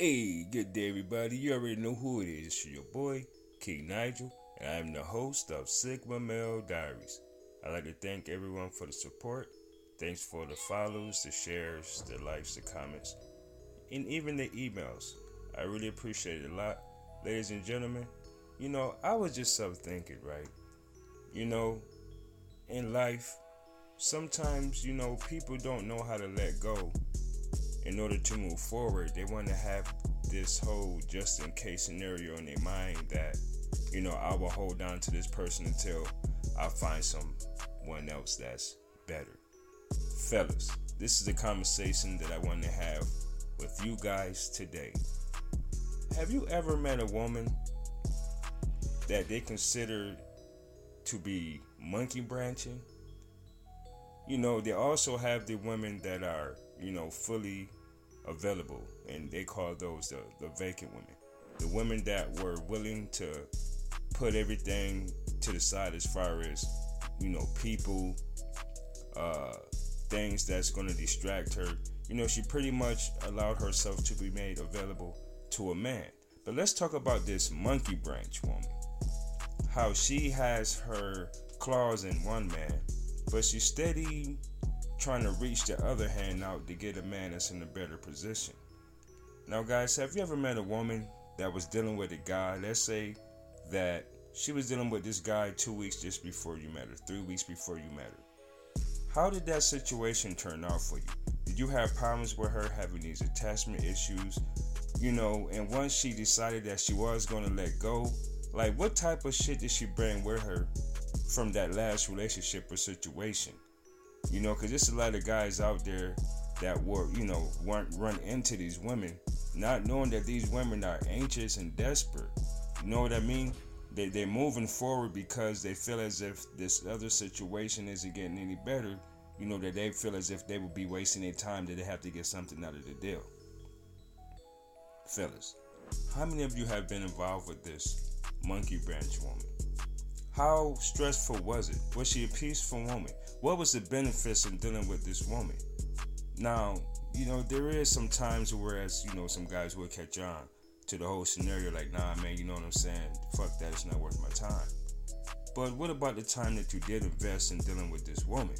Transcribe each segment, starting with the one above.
Hey, good day, everybody. You already know who it is. It's your boy, King Nigel, and I'm the host of Sigma Male Diaries. I'd like to thank everyone for the support. Thanks for the follows, the shares, the likes, the comments, and even the emails. I really appreciate it a lot. Ladies and gentlemen, you know, I was just up thinking, right? You know, in life, sometimes, you know, people don't know how to let go in order to move forward, they want to have this whole just in case scenario in their mind that, you know, I will hold on to this person until I find someone else that's better. Fellas, this is a conversation that I want to have with you guys today. Have you ever met a woman that they consider to be monkey branching? You know, they also have the women that are, you know, fully available, and they call those the, the vacant women. The women that were willing to put everything to the side as far as, you know, people, uh, things that's going to distract her. You know, she pretty much allowed herself to be made available to a man. But let's talk about this monkey branch woman. How she has her claws in one man, but she's steady trying to reach the other hand out to get a man that's in a better position. Now, guys, have you ever met a woman that was dealing with a guy? Let's say that she was dealing with this guy two weeks just before you met her, three weeks before you met her. How did that situation turn out for you? Did you have problems with her having these attachment issues? You know, and once she decided that she was going to let go, like what type of shit did she bring with her from that last relationship or situation? You know, because there's a lot of guys out there that were, you know, weren't run into these women, not knowing that these women are anxious and desperate. You know what I mean? They, they're moving forward because they feel as if this other situation isn't getting any better. You know, that they feel as if they would be wasting their time, that they have to get something out of the deal. Fellas, how many of you have been involved with this monkey branch woman? How stressful was it? Was she a peaceful woman? What was the benefits in dealing with this woman? Now, you know, there is some times whereas, you know, some guys will catch on to the whole scenario like, nah, man, you know what I'm saying? Fuck that, it's not worth my time. But what about the time that you did invest in dealing with this woman?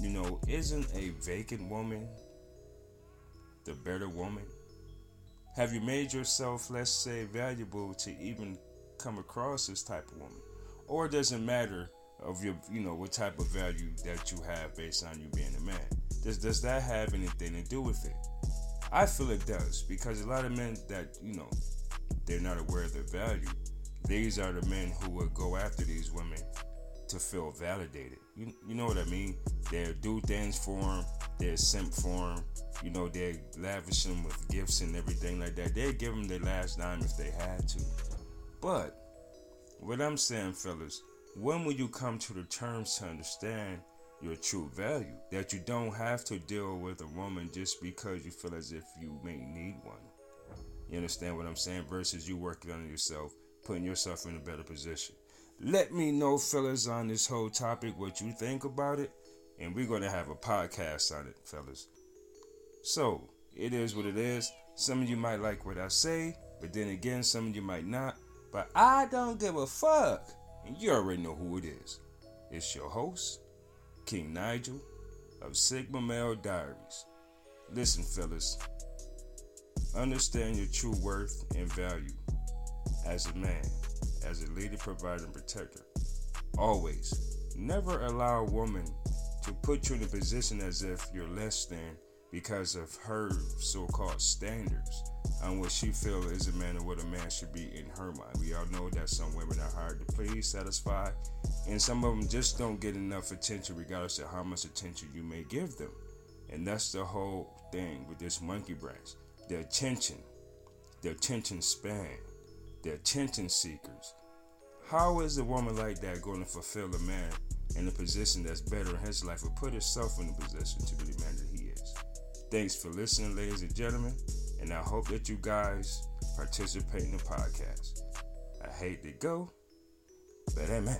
You know, isn't a vacant woman the better woman? Have you made yourself, let's say, valuable to even come across this type of woman? Or it doesn't matter of your you know what type of value that you have based on you being a man. Does does that have anything to do with it? I feel it does because a lot of men that you know they're not aware of their value these are the men who will go after these women to feel validated. You, you know what i mean? They'll do things for them they're simp for them you know they lavish them with gifts and everything like that. They give them their last dime if they had to. But what I'm saying, fellas, when will you come to the terms to understand your true value? That you don't have to deal with a woman just because you feel as if you may need one. You understand what I'm saying? Versus you working on yourself, putting yourself in a better position. Let me know, fellas, on this whole topic what you think about it, and we're going to have a podcast on it, fellas. So, it is what it is. Some of you might like what I say, but then again, some of you might not. But I don't give a fuck. And you already know who it is. It's your host, King Nigel of Sigma Male Diaries. Listen, fellas, understand your true worth and value as a man, as a leader, provider, and protector. Always, never allow a woman to put you in a position as if you're less than because of her so-called standards on what she feels is a man and what a man should be in her mind. We all know that some women are hard to please, satisfy, and some of them just don't get enough attention regardless of how much attention you may give them. And that's the whole thing with this monkey branch. The attention, the attention span, the attention seekers. How is a woman like that going to fulfill a man in a position that's better in his life or put herself in a position to be the man that he? Thanks for listening, ladies and gentlemen, and I hope that you guys participate in the podcast. I hate to go, but amen.